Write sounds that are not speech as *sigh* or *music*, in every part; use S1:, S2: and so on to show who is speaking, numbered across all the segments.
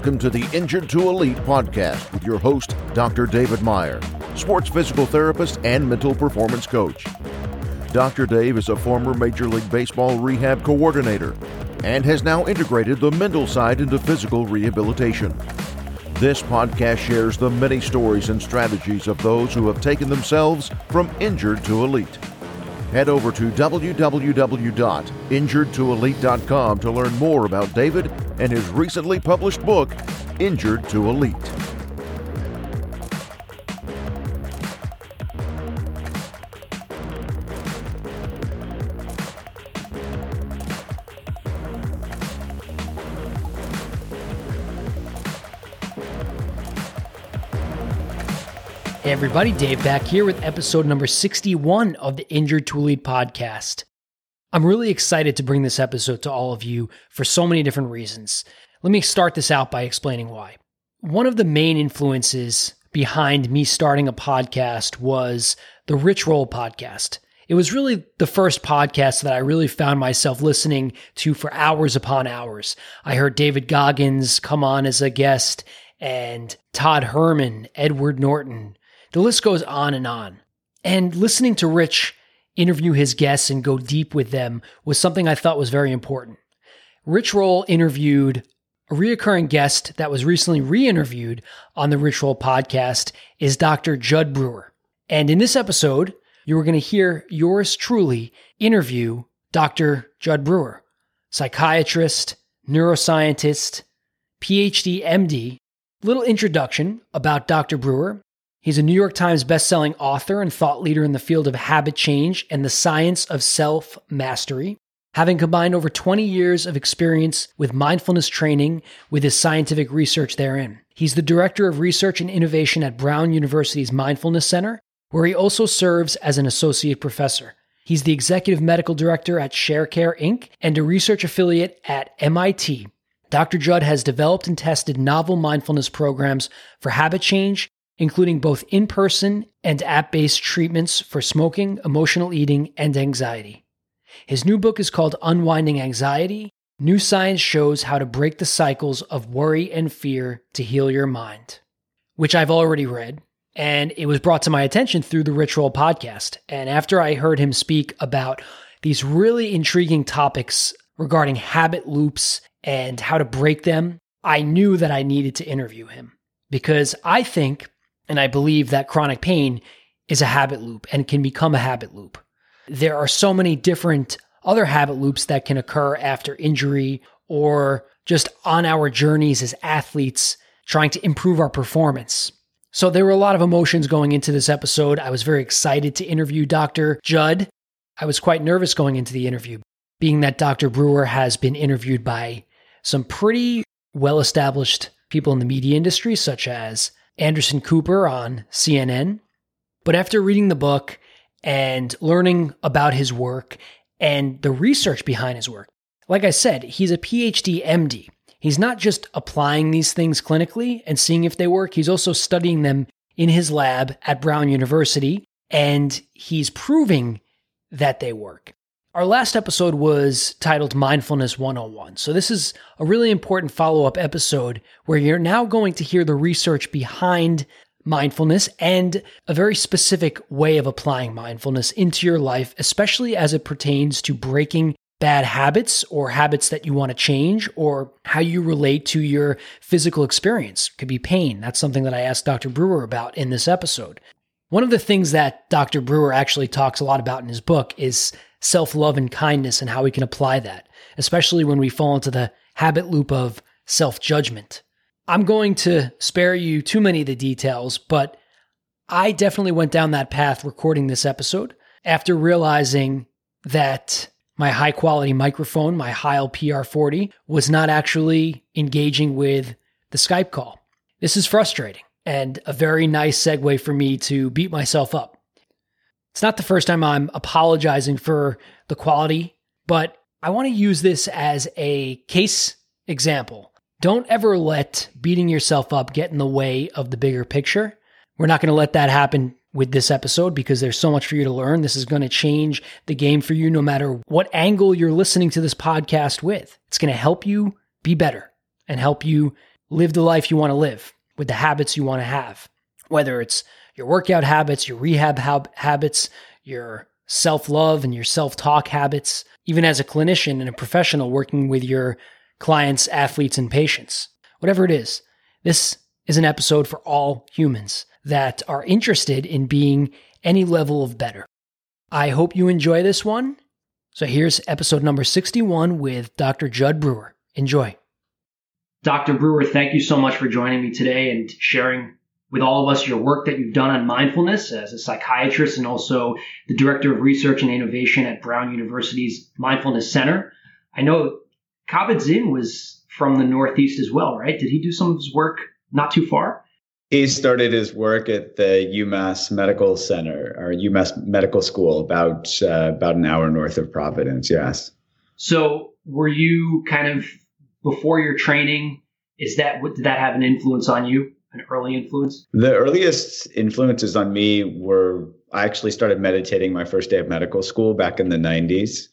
S1: Welcome to the Injured to Elite podcast with your host, Dr. David Meyer, sports physical therapist and mental performance coach. Dr. Dave is a former Major League Baseball rehab coordinator and has now integrated the mental side into physical rehabilitation. This podcast shares the many stories and strategies of those who have taken themselves from injured to elite. Head over to www.injuredtoelite.com to learn more about David and his recently published book, Injured to Elite.
S2: Everybody, Dave back here with episode number 61 of the Injured to Elite podcast. I'm really excited to bring this episode to all of you for so many different reasons. Let me start this out by explaining why. One of the main influences behind me starting a podcast was the Rich Roll podcast. It was really the first podcast that I really found myself listening to for hours upon hours. I heard David Goggins come on as a guest and Todd Herman, Edward Norton, the list goes on and on. And listening to Rich interview his guests and go deep with them was something I thought was very important. Rich Roll interviewed a reoccurring guest that was recently re interviewed on the Rich Roll podcast is Dr. Jud Brewer. And in this episode, you are going to hear yours truly interview Dr. Jud Brewer, psychiatrist, neuroscientist, PhD, MD. Little introduction about Dr. Brewer He's a New York Times bestselling author and thought leader in the field of habit change and the science of self mastery. Having combined over 20 years of experience with mindfulness training with his scientific research therein. He's the director of research and innovation at Brown University's Mindfulness Center, where he also serves as an associate professor. He's the executive medical director at Sharecare Inc. and a research affiliate at MIT. Dr. Jud has developed and tested novel mindfulness programs for habit change including both in person and app based treatments for smoking, emotional eating, and anxiety. His new book is called Unwinding Anxiety New Science Shows How to Break the Cycles of Worry and Fear to Heal Your Mind, which I've already read. And it was brought to my attention through the Rich Roll podcast. And after I heard him speak about these really intriguing topics regarding habit loops and how to break them, I knew that I needed to interview him because I think and I believe that chronic pain is a habit loop and can become a habit loop. There are so many different other habit loops that can occur after injury or just on our journeys as athletes trying to improve our performance. So there were a lot of emotions going into this episode. I was very excited to interview Dr. Jud. I was quite nervous going into the interview, being that Dr. Brewer has been interviewed by some pretty well established people in the media industry, such as Anderson Cooper on CNN. But after reading the book and learning about his work and the research behind his work, like I said, he's a PhD MD. He's not just applying these things clinically and seeing if they work, he's also studying them in his lab at Brown University and he's proving that they work. Our last episode was titled Mindfulness 101. So, this is a really important follow up episode where you're now going to hear the research behind mindfulness and a very specific way of applying mindfulness into your life, especially as it pertains to breaking bad habits or habits that you want to change or how you relate to your physical experience. It could be pain. That's something that I asked Dr. Brewer about in this episode. One of the things that Dr. Brewer actually talks a lot about in his book is self love and kindness and how we can apply that, especially when we fall into the habit loop of self judgment. I'm going to spare you too many of the details, but I definitely went down that path recording this episode after realizing that my high quality microphone, my Heil PR40, was not actually engaging with the Skype call. This is frustrating and a very nice segue for me to beat myself up. It's not the first time I'm apologizing for the quality, but I want to use this as a case example. Don't ever let beating yourself up get in the way of the bigger picture. We're not going to let that happen with this episode because there's so much for you to learn. This is going to change the game for you no matter what angle you're listening to this podcast with. It's going to help you be better and help you live the life you want to live with the habits you want to have, whether it's your workout habits, your rehab hab- habits, your self love and your self talk habits, even as a clinician and a professional working with your clients, athletes, and patients. Whatever it is, this is an episode for all humans that are interested in being any level of better. I hope you enjoy this one. So here's episode number 61 with Dr. Jud Brewer. Enjoy. Dr. Brewer, thank you so much for joining me today and sharing with all of us your work that you've done on mindfulness as a psychiatrist and also the director of research and innovation at Brown University's Mindfulness Center. I know Kabat-Zinn was from the Northeast as well, right? Did he do some of his work not too far?
S3: He started his work at the UMass Medical Center or UMass Medical School, about uh, about an hour north of Providence. Yes.
S2: So, were you kind of before your training? Is that what did that have an influence on you? An early influence?
S3: The earliest influences on me were I actually started meditating my first day of medical school back in the '90s.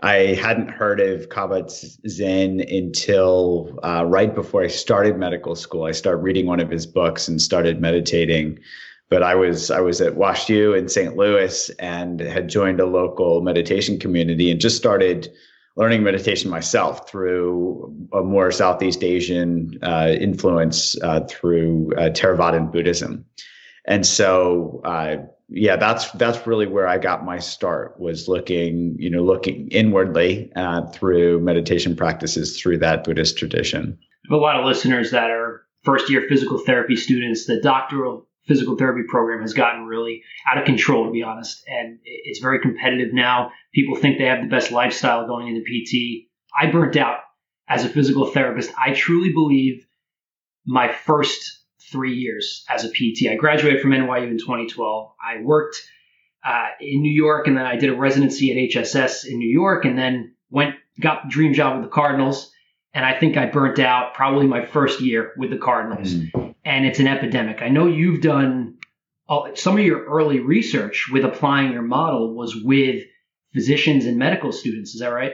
S3: I hadn't heard of Kabat-Zinn until uh, right before I started medical school. I started reading one of his books and started meditating. But I was I was at WashU in St. Louis and had joined a local meditation community and just started learning meditation myself through a more Southeast Asian uh, influence uh, through uh, Theravadan Buddhism. And so uh, yeah, that's that's really where I got my start was looking, you know, looking inwardly uh, through meditation practices through that Buddhist tradition.
S2: I have a lot of listeners that are first year physical therapy students. The doctoral physical therapy program has gotten really out of control, to be honest, and it's very competitive now. People think they have the best lifestyle going into PT. I burnt out as a physical therapist. I truly believe my first three years as a PT. I graduated from NYU in 2012. I worked uh, in New York, and then I did a residency at HSS in New York, and then went got the dream job with the Cardinals. And I think I burnt out probably my first year with the Cardinals, mm. And it's an epidemic. I know you've done uh, some of your early research with applying your model was with physicians and medical students. Is that right?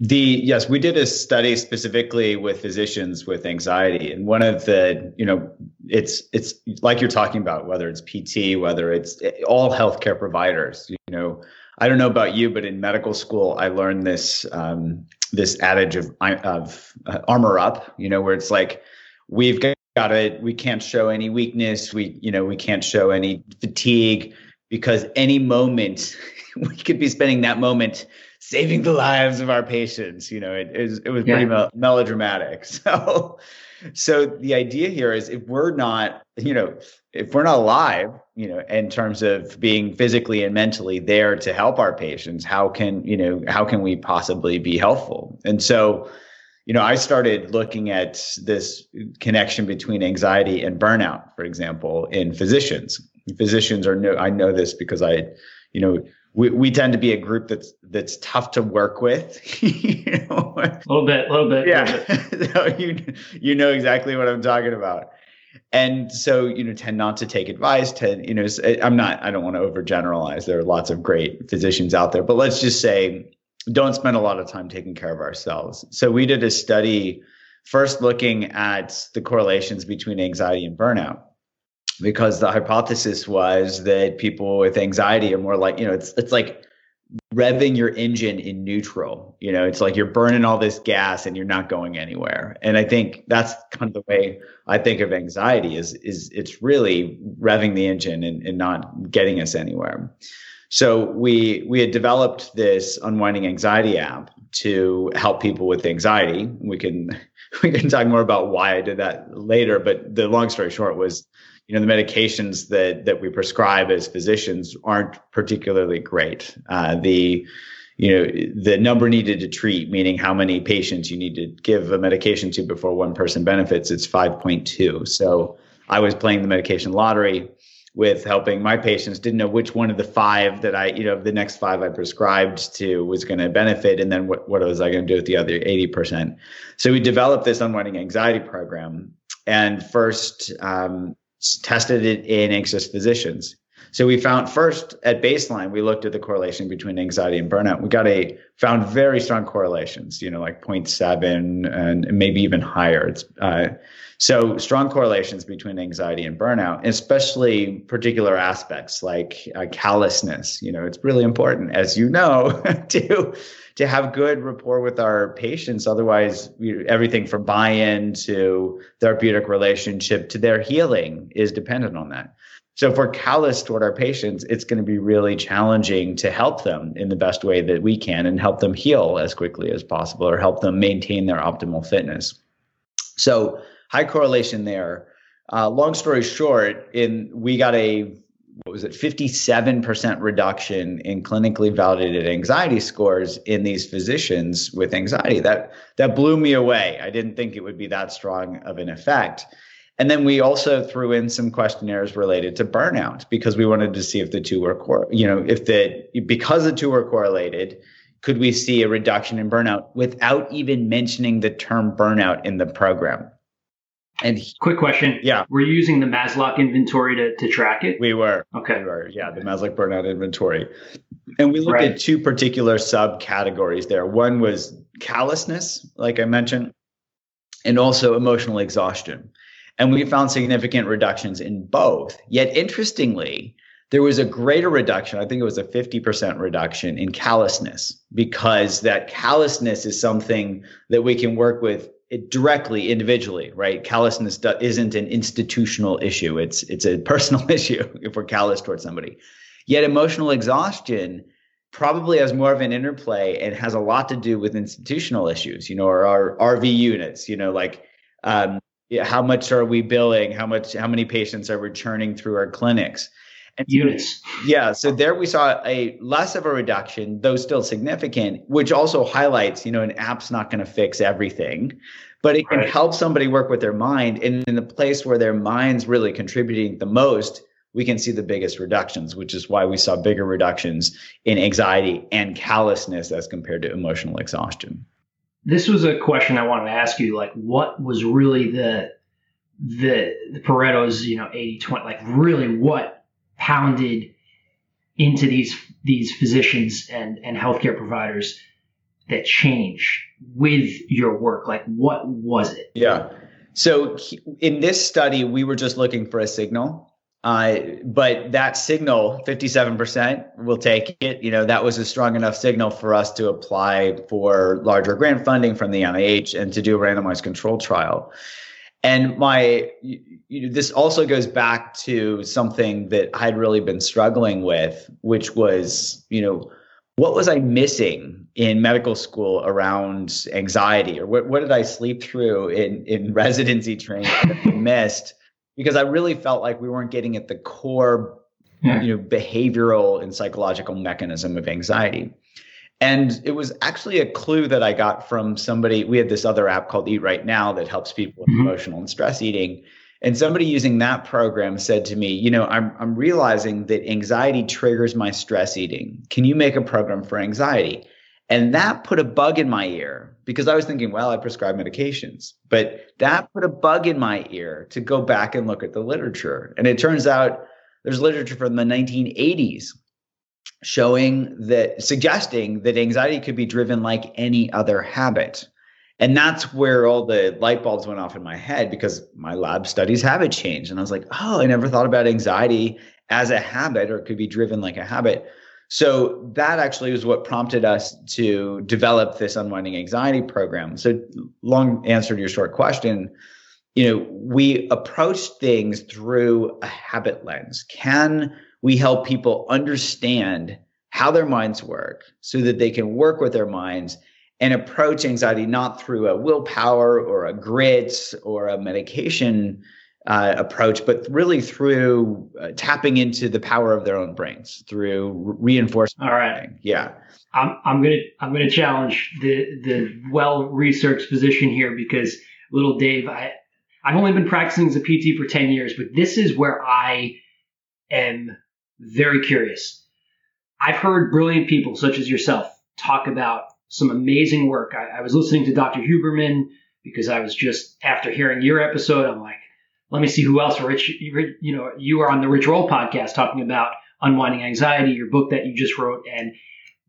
S3: The yes, we did a study specifically with physicians with anxiety, and one of the you know it's it's like you're talking about whether it's PT, whether it's all healthcare providers. You know, I don't know about you, but in medical school, I learned this um, this adage of of uh, armor up. You know, where it's like we've got it, we can't show any weakness, we you know we can't show any fatigue because any moment *laughs* we could be spending that moment saving the lives of our patients. You know, it, it was, it was pretty yeah. melodramatic. *laughs* So, so the idea here is if we're not, you know, if we're not alive, you know, in terms of being physically and mentally there to help our patients, how can, you know, how can we possibly be helpful? And so, you know, I started looking at this connection between anxiety and burnout, for example, in physicians. Physicians are no, I know this because I, you know, we, we tend to be a group that's that's tough to work with. *laughs*
S2: you know? A little bit, a little bit.
S3: Yeah, bit. *laughs* so you you know exactly what I'm talking about. And so you know, tend not to take advice. To you know, I'm not. I don't want to overgeneralize. There are lots of great physicians out there, but let's just say, don't spend a lot of time taking care of ourselves. So we did a study first looking at the correlations between anxiety and burnout because the hypothesis was that people with anxiety are more like you know it's it's like revving your engine in neutral. You know it's like you're burning all this gas and you're not going anywhere. And i think that's kind of the way i think of anxiety is is it's really revving the engine and, and not getting us anywhere so we we had developed this unwinding anxiety app to help people with anxiety we can *laughs* we can talk more about why i did that later but the long story short was you know the medications that that we prescribe as physicians aren't particularly great. Uh, the you know the number needed to treat, meaning how many patients you need to give a medication to before one person benefits, it's 5.2. So I was playing the medication lottery with helping my patients didn't know which one of the five that I, you know, the next five I prescribed to was going to benefit. And then what, what was I going to do with the other 80%? So we developed this unwinding anxiety program. And first, um, tested it in anxious physicians. So we found first at baseline, we looked at the correlation between anxiety and burnout. We got a found very strong correlations, you know, like 0.7 and maybe even higher. It's uh, so strong correlations between anxiety and burnout, especially particular aspects like uh, callousness. You know, it's really important, as you know, *laughs* to to have good rapport with our patients. Otherwise, everything from buy-in to therapeutic relationship to their healing is dependent on that. So if we're callous toward our patients, it's going to be really challenging to help them in the best way that we can and help them heal as quickly as possible or help them maintain their optimal fitness. So high correlation there. Uh, long story short, in we got a what was it 57% reduction in clinically validated anxiety scores in these physicians with anxiety that that blew me away i didn't think it would be that strong of an effect and then we also threw in some questionnaires related to burnout because we wanted to see if the two were cor- you know if the because the two were correlated could we see a reduction in burnout without even mentioning the term burnout in the program
S2: and he, quick question.
S3: Yeah.
S2: Were you using the Maslach inventory to, to track it?
S3: We were.
S2: Okay.
S3: We were, yeah, the Maslach burnout inventory. And we looked right. at two particular subcategories there. One was callousness, like I mentioned, and also emotional exhaustion. And we found significant reductions in both. Yet interestingly, there was a greater reduction. I think it was a 50% reduction in callousness because that callousness is something that we can work with it directly individually right callousness isn't an institutional issue it's it's a personal *laughs* issue if we're callous towards somebody yet emotional exhaustion probably has more of an interplay and has a lot to do with institutional issues you know or our rv units you know like um, how much are we billing how much how many patients are returning through our clinics
S2: and units.
S3: Yeah, so there we saw a less of a reduction, though still significant, which also highlights, you know, an app's not going to fix everything, but it can right. help somebody work with their mind. And in the place where their mind's really contributing the most, we can see the biggest reductions, which is why we saw bigger reductions in anxiety and callousness as compared to emotional exhaustion.
S2: This was a question I wanted to ask you. Like, what was really the the the Pareto's, you know, 80 20, like really what pounded into these these physicians and and healthcare providers that change with your work? Like, what was it?
S3: Yeah. So in this study, we were just looking for a signal. Uh, but that signal, 57%, will take it. You know, that was a strong enough signal for us to apply for larger grant funding from the NIH and to do a randomized control trial. And my, you know, this also goes back to something that I'd really been struggling with, which was, you know, what was I missing in medical school around anxiety, or what, what did I sleep through in in residency training that I missed? Because I really felt like we weren't getting at the core, yeah. you know, behavioral and psychological mechanism of anxiety. And it was actually a clue that I got from somebody. We had this other app called Eat Right Now that helps people with mm-hmm. emotional and stress eating. And somebody using that program said to me, you know, I'm I'm realizing that anxiety triggers my stress eating. Can you make a program for anxiety? And that put a bug in my ear because I was thinking, well, I prescribe medications. But that put a bug in my ear to go back and look at the literature. And it turns out there's literature from the 1980s showing that suggesting that anxiety could be driven like any other habit. And that's where all the light bulbs went off in my head because my lab studies habit change. And I was like, oh, I never thought about anxiety as a habit or it could be driven like a habit. So that actually was what prompted us to develop this unwinding anxiety program. So long answer to your short question, you know, we approach things through a habit lens. Can we help people understand how their minds work so that they can work with their minds and approach anxiety not through a willpower or a grit or a medication uh, approach, but really through uh, tapping into the power of their own brains through re- reinforcement.
S2: All right.
S3: Yeah.
S2: I'm, I'm gonna I'm gonna challenge the the well researched position here because little Dave, I I've only been practicing as a PT for ten years, but this is where I am very curious. I've heard brilliant people such as yourself talk about some amazing work. I, I was listening to Dr. Huberman because I was just after hearing your episode, I'm like, let me see who else. Rich, you know, you are on the Rich Roll podcast talking about unwinding anxiety, your book that you just wrote, and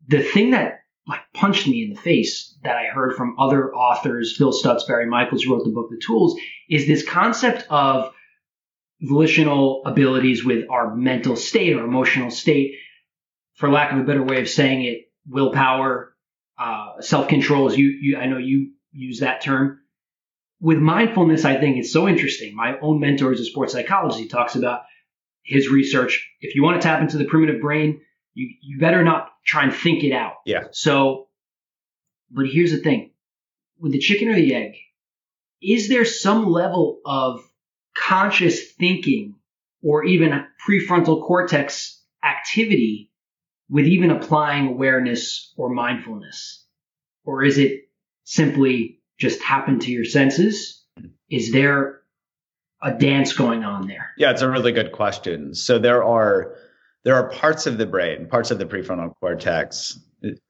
S2: the thing that like punched me in the face that I heard from other authors, Phil Stutz, Barry Michels, who wrote the book The Tools, is this concept of volitional abilities with our mental state or emotional state. For lack of a better way of saying it, willpower, uh, self control. Is you, you, I know you use that term. With mindfulness, I think it's so interesting. My own mentor is a sports psychologist. He talks about his research. If you want to tap into the primitive brain, you, you better not try and think it out.
S3: Yeah.
S2: So, but here's the thing with the chicken or the egg, is there some level of conscious thinking or even prefrontal cortex activity with even applying awareness or mindfulness? Or is it simply just happen to your senses? Is there a dance going on there?
S3: Yeah, it's a really good question. So there are there are parts of the brain, parts of the prefrontal cortex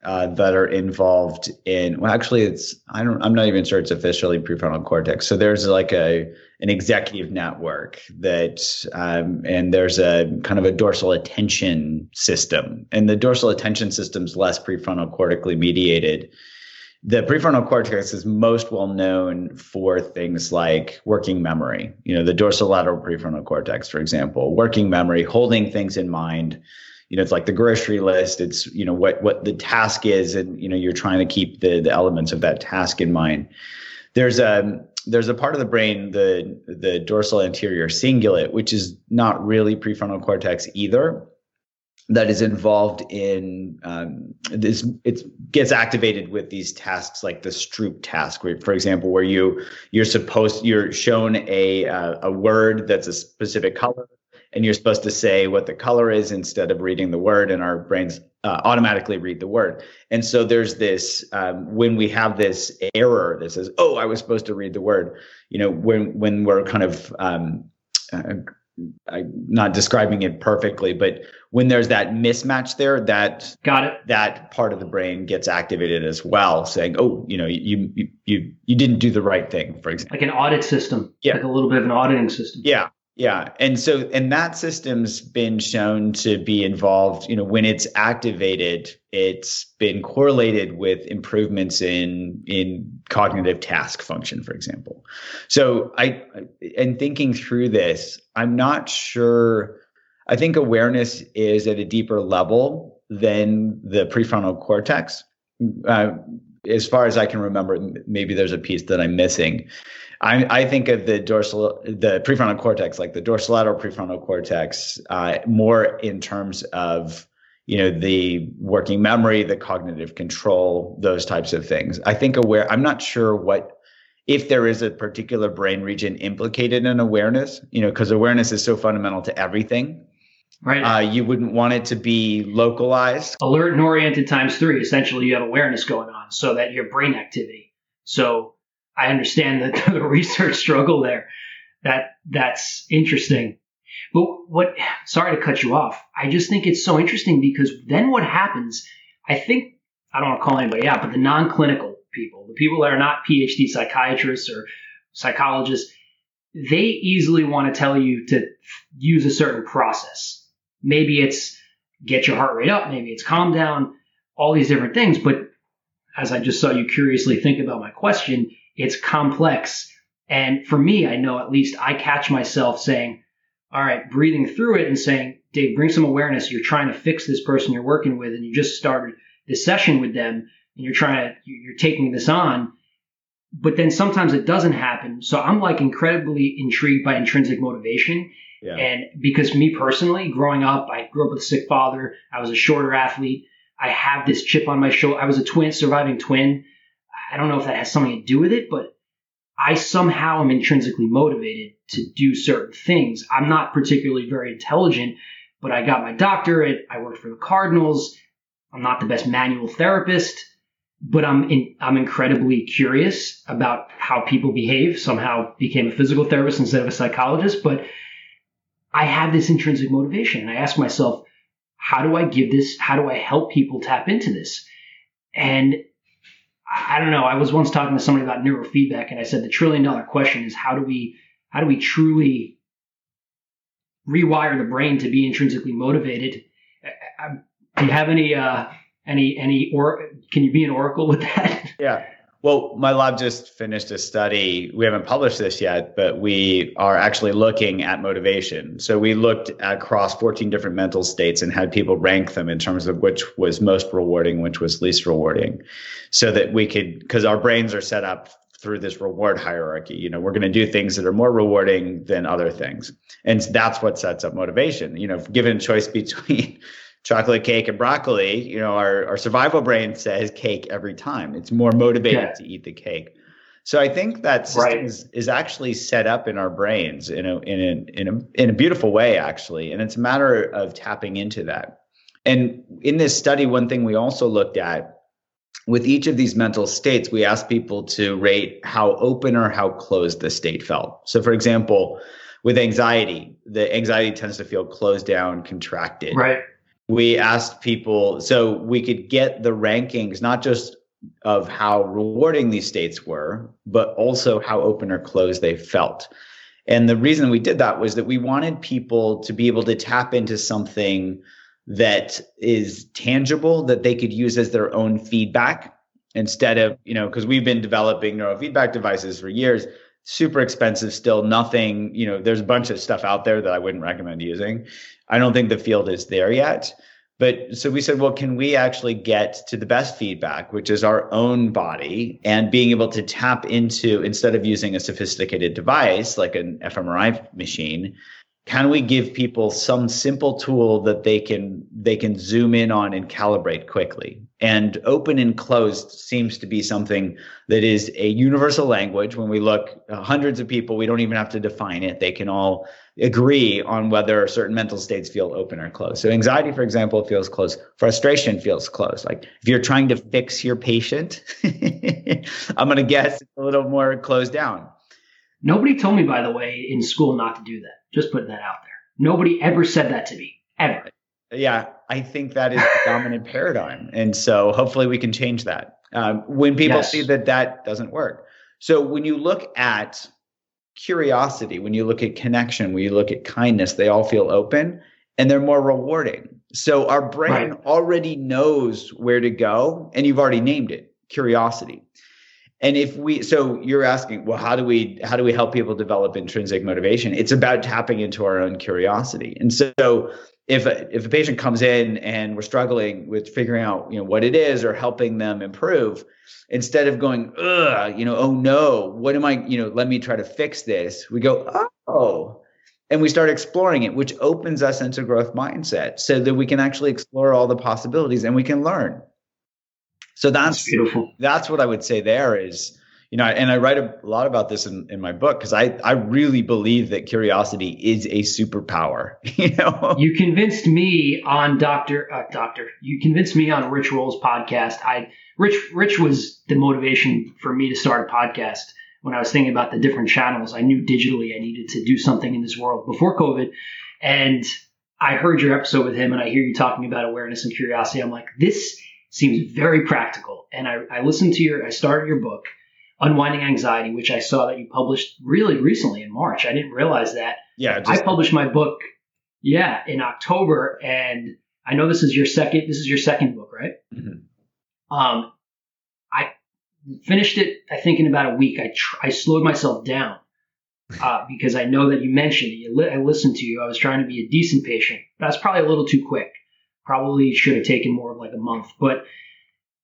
S3: uh, that are involved in. Well, actually, it's I don't. I'm not even sure it's officially prefrontal cortex. So there's like a an executive network that, um, and there's a kind of a dorsal attention system, and the dorsal attention system is less prefrontal cortically mediated the prefrontal cortex is most well known for things like working memory. You know, the dorsolateral prefrontal cortex, for example, working memory, holding things in mind. You know, it's like the grocery list. It's you know what what the task is, and you know you're trying to keep the the elements of that task in mind. There's a there's a part of the brain, the the dorsal anterior cingulate, which is not really prefrontal cortex either that is involved in um, this it gets activated with these tasks like the Stroop task where, for example where you you're supposed you're shown a uh, a word that's a specific color and you're supposed to say what the color is instead of reading the word and our brains uh, automatically read the word. And so there's this um, when we have this error that says oh i was supposed to read the word you know when when we're kind of um, uh, I'm not describing it perfectly, but when there's that mismatch there, that
S2: got it.
S3: That part of the brain gets activated as well, saying, "Oh, you know, you you you you didn't do the right thing." For example,
S2: like an audit system,
S3: yeah,
S2: like a little bit of an auditing system.
S3: Yeah, yeah. And so, and that system's been shown to be involved, you know, when it's activated, it's been correlated with improvements in, in cognitive task function, for example. So I, and thinking through this, I'm not sure, I think awareness is at a deeper level than the prefrontal cortex. Uh, as far as I can remember, maybe there's a piece that I'm missing. I, I think of the dorsal, the prefrontal cortex, like the dorsolateral prefrontal cortex, uh, more in terms of you know the working memory, the cognitive control, those types of things. I think aware. I'm not sure what if there is a particular brain region implicated in awareness. You know, because awareness is so fundamental to everything.
S2: Right.
S3: Uh, you wouldn't want it to be localized.
S2: Alert and oriented times three. Essentially, you have awareness going on, so that your brain activity. So I understand the, *laughs* the research struggle there. That that's interesting. But what? Sorry to cut you off. I just think it's so interesting because then what happens? I think I don't want to call anybody out, but the non-clinical people, the people that are not PhD psychiatrists or psychologists, they easily want to tell you to use a certain process. Maybe it's get your heart rate up, maybe it's calm down, all these different things. But as I just saw you curiously think about my question, it's complex. And for me, I know at least I catch myself saying, all right, breathing through it and saying, Dave, bring some awareness. You're trying to fix this person you're working with, and you just started this session with them, and you're trying to, you're taking this on. But then sometimes it doesn't happen. So I'm like incredibly intrigued by intrinsic motivation. Yeah. And because me personally, growing up, I grew up with a sick father. I was a shorter athlete. I have this chip on my shoulder. I was a twin, surviving twin. I don't know if that has something to do with it, but I somehow am intrinsically motivated to do certain things. I'm not particularly very intelligent, but I got my doctorate. I worked for the Cardinals. I'm not the best manual therapist, but I'm in, I'm incredibly curious about how people behave. Somehow became a physical therapist instead of a psychologist, but I have this intrinsic motivation. And I ask myself, how do I give this? How do I help people tap into this? And I don't know. I was once talking to somebody about neurofeedback, and I said the trillion dollar question is how do we how do we truly rewire the brain to be intrinsically motivated? Do you have any uh, any any or can you be an oracle with that?
S3: Yeah. Well, my lab just finished a study. We haven't published this yet, but we are actually looking at motivation. So we looked across 14 different mental states and had people rank them in terms of which was most rewarding, which was least rewarding, so that we could, because our brains are set up through this reward hierarchy. You know, we're going to do things that are more rewarding than other things. And that's what sets up motivation. You know, given choice between chocolate cake and broccoli, you know, our, our survival brain says cake every time. It's more motivated yeah. to eat the cake. So I think that system right. is, is actually set up in our brains in a in a in a in a beautiful way actually, and it's a matter of tapping into that. And in this study, one thing we also looked at with each of these mental states, we asked people to rate how open or how closed the state felt. So, for example, with anxiety, the anxiety tends to feel closed down, contracted.
S2: Right
S3: we asked people so we could get the rankings not just of how rewarding these states were, but also how open or closed they felt. And the reason we did that was that we wanted people to be able to tap into something that is tangible that they could use as their own feedback instead of, you know, because we've been developing neurofeedback devices for years, super expensive still, nothing, you know, there's a bunch of stuff out there that I wouldn't recommend using. I don't think the field is there yet. But so we said, well, can we actually get to the best feedback, which is our own body and being able to tap into, instead of using a sophisticated device like an fMRI machine, can we give people some simple tool that they can they can zoom in on and calibrate quickly? And open and closed seems to be something that is a universal language. When we look uh, hundreds of people we don't even have to define it. They can all agree on whether certain mental states feel open or closed. So anxiety for example feels closed. Frustration feels closed. Like if you're trying to fix your patient *laughs* i'm going to guess a little more closed down.
S2: Nobody told me by the way in school not to do that just putting that out there. Nobody ever said that to me, ever.
S3: Yeah, I think that is the dominant *laughs* paradigm. And so hopefully we can change that. Um, when people yes. see that that doesn't work. So when you look at curiosity, when you look at connection, when you look at kindness, they all feel open and they're more rewarding. So our brain right. already knows where to go, and you've already named it curiosity and if we so you're asking well how do we how do we help people develop intrinsic motivation? It's about tapping into our own curiosity. And so if a, if a patient comes in and we're struggling with figuring out you know what it is or helping them improve instead of going ugh you know oh no what am i you know let me try to fix this we go oh and we start exploring it which opens us into growth mindset so that we can actually explore all the possibilities and we can learn so that's, that's beautiful. That's what I would say there is, you know, and I write a lot about this in, in my book because I, I really believe that curiosity is a superpower. *laughs* You know,
S2: you convinced me on Doctor uh, Doctor. You convinced me on Rich Roll's podcast. I Rich Rich was the motivation for me to start a podcast when I was thinking about the different channels. I knew digitally I needed to do something in this world before COVID, and I heard your episode with him, and I hear you talking about awareness and curiosity. I'm like, this seems very practical. And I, I listened to your, I started your book, Unwinding Anxiety, which I saw that you published really recently in March. I didn't realize that.
S3: Yeah.
S2: Just, I published my book, yeah, in October. And I know this is your second, this is your second book, right? Mm-hmm. Um, I finished it, I think, in about a week. I, tr- I slowed myself down. Uh, because I know that you mentioned it. You li- I listened to you. I was trying to be a decent patient. That's probably a little too quick. Probably should have taken more of like a month, but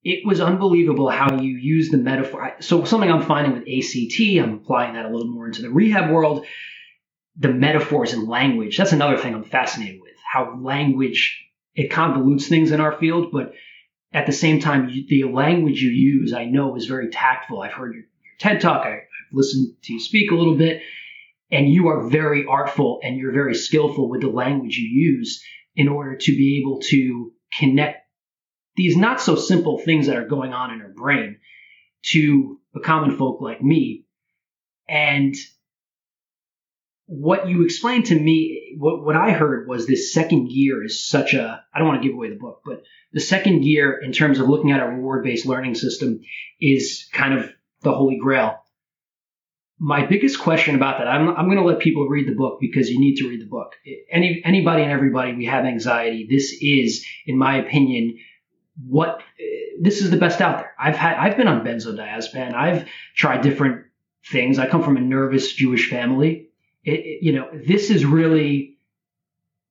S2: it was unbelievable how you use the metaphor. So something I'm finding with ACT, I'm applying that a little more into the rehab world. The metaphors and language. That's another thing I'm fascinated with. How language it convolutes things in our field, but at the same time, you, the language you use, I know, is very tactful. I've heard your, your TED talk. I, I've listened to you speak a little bit, and you are very artful and you're very skillful with the language you use in order to be able to connect these not so simple things that are going on in her brain to a common folk like me. And what you explained to me, what, what I heard was this second gear is such a, I don't want to give away the book, but the second gear in terms of looking at a reward based learning system is kind of the holy grail. My biggest question about that, I'm, I'm going to let people read the book because you need to read the book. Any, anybody and everybody, we have anxiety. This is, in my opinion, what this is the best out there. I've had, I've been on benzodiazepine. I've tried different things. I come from a nervous Jewish family. It, it, you know, this is really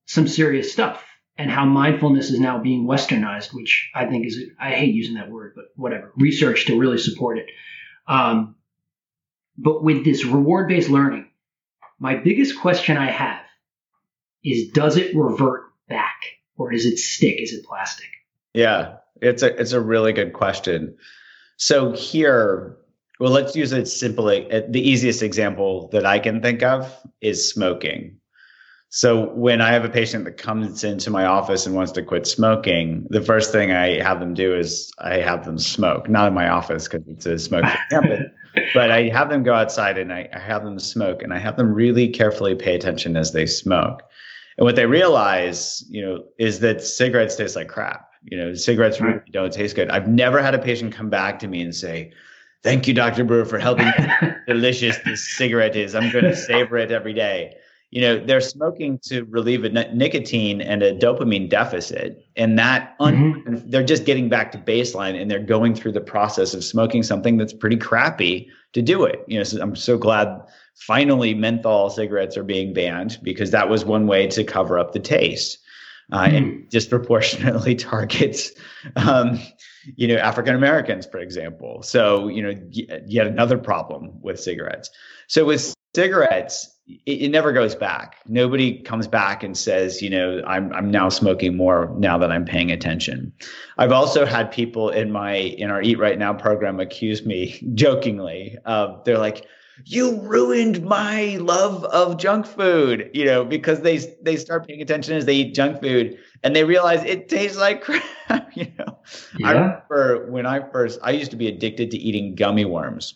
S2: some serious stuff and how mindfulness is now being westernized, which I think is, I hate using that word, but whatever, research to really support it. Um, but with this reward based learning, my biggest question I have is does it revert back or does it stick? Is it plastic?
S3: Yeah, it's a it's a really good question. So here, well, let's use a simple the easiest example that I can think of is smoking. So when I have a patient that comes into my office and wants to quit smoking, the first thing I have them do is I have them smoke. Not in my office because it's a smoke campus, *laughs* but I have them go outside and I, I have them smoke and I have them really carefully pay attention as they smoke. And what they realize, you know, is that cigarettes taste like crap. You know, cigarettes really don't taste good. I've never had a patient come back to me and say, Thank you, Dr. Brewer, for helping me *laughs* delicious this cigarette is. I'm going to savor it every day you know they're smoking to relieve a nicotine and a dopamine deficit and that un- mm-hmm. they're just getting back to baseline and they're going through the process of smoking something that's pretty crappy to do it you know so i'm so glad finally menthol cigarettes are being banned because that was one way to cover up the taste uh, mm-hmm. and disproportionately *laughs* targets um, you know african americans for example so you know yet another problem with cigarettes so with cigarettes it, it, never goes back. Nobody comes back and says, you know, I'm I'm now smoking more now that I'm paying attention. I've also had people in my in our Eat Right Now program accuse me *laughs* jokingly. Uh, they're like, "You ruined my love of junk food," you know, because they they start paying attention as they eat junk food and they realize it tastes like *laughs* crap. you know, yeah. I remember when I first I used to be addicted to eating gummy worms,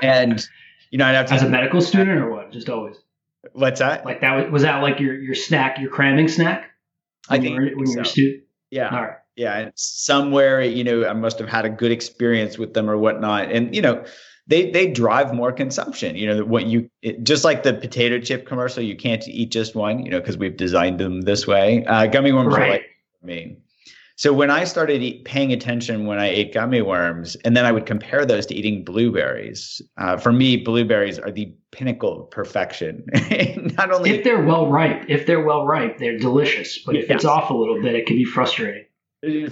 S3: and you know, I'd have to
S2: as a medical student or what? Just always.
S3: What's that?
S2: Like that was, was that like your your snack, your cramming snack?
S3: I think
S2: you were, when so. you were a student.
S3: Yeah. All right. Yeah, somewhere you know I must have had a good experience with them or whatnot, and you know they they drive more consumption. You know what you it, just like the potato chip commercial, you can't eat just one. You know because we've designed them this way. Uh, gummy worms right. are like me. So when I started eat, paying attention when I ate gummy worms, and then I would compare those to eating blueberries. Uh, for me, blueberries are the pinnacle of perfection. *laughs*
S2: Not only if they're well ripe, if they're well ripe, they're delicious. But if yes. it's off a little bit, it can be frustrating.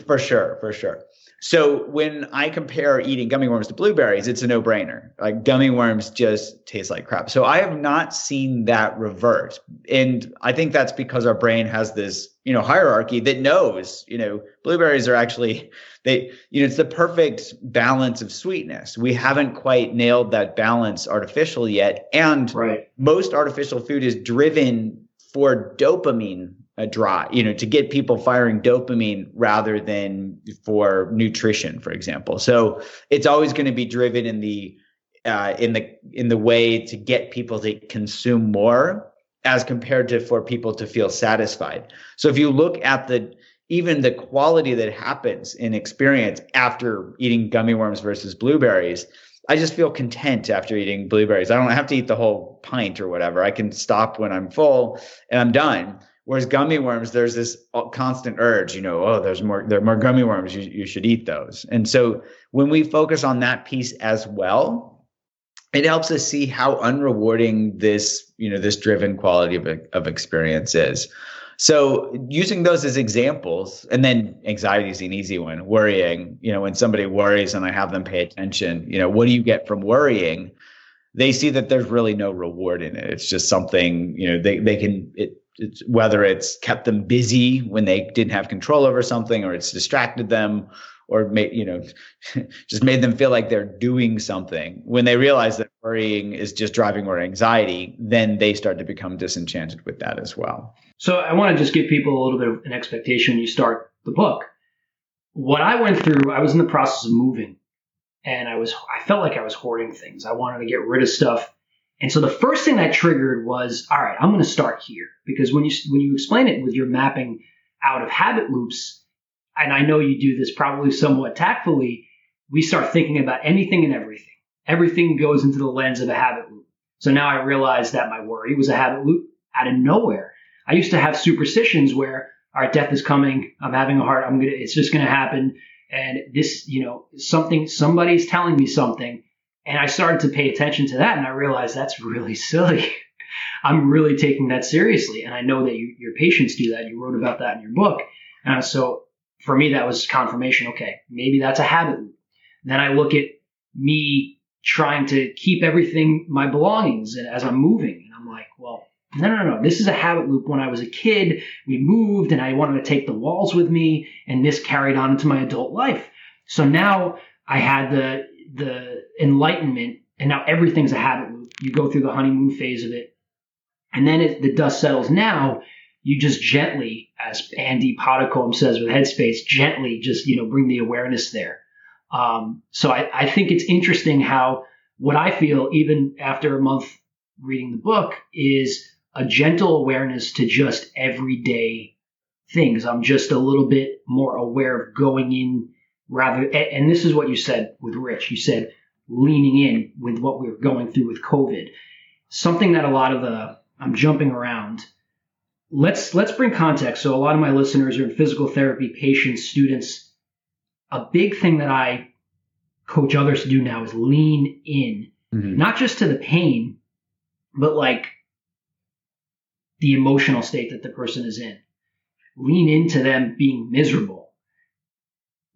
S3: For sure, for sure. So when I compare eating gummy worms to blueberries, it's a no-brainer. Like gummy worms just taste like crap. So I have not seen that revert. And I think that's because our brain has this, you know, hierarchy that knows, you know, blueberries are actually they, you know, it's the perfect balance of sweetness. We haven't quite nailed that balance artificial yet. And
S2: right.
S3: most artificial food is driven for dopamine a dry, you know, to get people firing dopamine rather than for nutrition, for example. So it's always going to be driven in the uh, in the in the way to get people to consume more as compared to for people to feel satisfied. So if you look at the even the quality that happens in experience after eating gummy worms versus blueberries, I just feel content after eating blueberries. I don't have to eat the whole pint or whatever. I can stop when I'm full and I'm done. Whereas gummy worms, there's this constant urge, you know, oh, there's more, there are more gummy worms. You, you should eat those. And so when we focus on that piece as well, it helps us see how unrewarding this, you know, this driven quality of, of experience is. So using those as examples, and then anxiety is an easy one. Worrying, you know, when somebody worries and I have them pay attention, you know, what do you get from worrying? They see that there's really no reward in it. It's just something, you know, they they can it it's, whether it's kept them busy when they didn't have control over something or it's distracted them or made you know *laughs* just made them feel like they're doing something. When they realize that worrying is just driving more anxiety then they start to become disenchanted with that as well.
S2: So i want to just give people a little bit of an expectation when you start the book. What i went through i was in the process of moving and i was i felt like i was hoarding things. I wanted to get rid of stuff. And so the first thing that triggered was, all right, I'm going to start here. Because when you when you explain it with your mapping out of habit loops, and I know you do this probably somewhat tactfully, we start thinking about anything and everything. everything goes into the lens of a habit loop. So now I realize that my worry was a habit loop out of nowhere. I used to have superstitions where, all right, death is coming. I'm having a heart. I'm gonna. It's just gonna happen. And this, you know, something. Somebody's telling me something, and I started to pay attention to that, and I realized that's really *laughs* silly. I'm really taking that seriously, and I know that you, your patients do that. You wrote about that in your book, and so for me, that was confirmation. Okay, maybe that's a habit. Then I look at me trying to keep everything, my belongings, as I'm moving, and I'm like, well, no, no, no. This is a habit loop. When I was a kid, we moved and I wanted to take the walls with me, and this carried on into my adult life. So now I had the the enlightenment, and now everything's a habit loop. You go through the honeymoon phase of it, and then as the dust settles. Now you just gently, as Andy Puddicombe says with Headspace, gently just you know bring the awareness there. Um, so I, I think it's interesting how what I feel even after a month reading the book is a gentle awareness to just everyday things. I'm just a little bit more aware of going in rather, and this is what you said with Rich. You said leaning in with what we were going through with COVID. Something that a lot of the, I'm jumping around. Let's, let's bring context. So a lot of my listeners are in physical therapy, patients, students. A big thing that I coach others to do now is lean in, mm-hmm. not just to the pain, but like the emotional state that the person is in. Lean into them being miserable.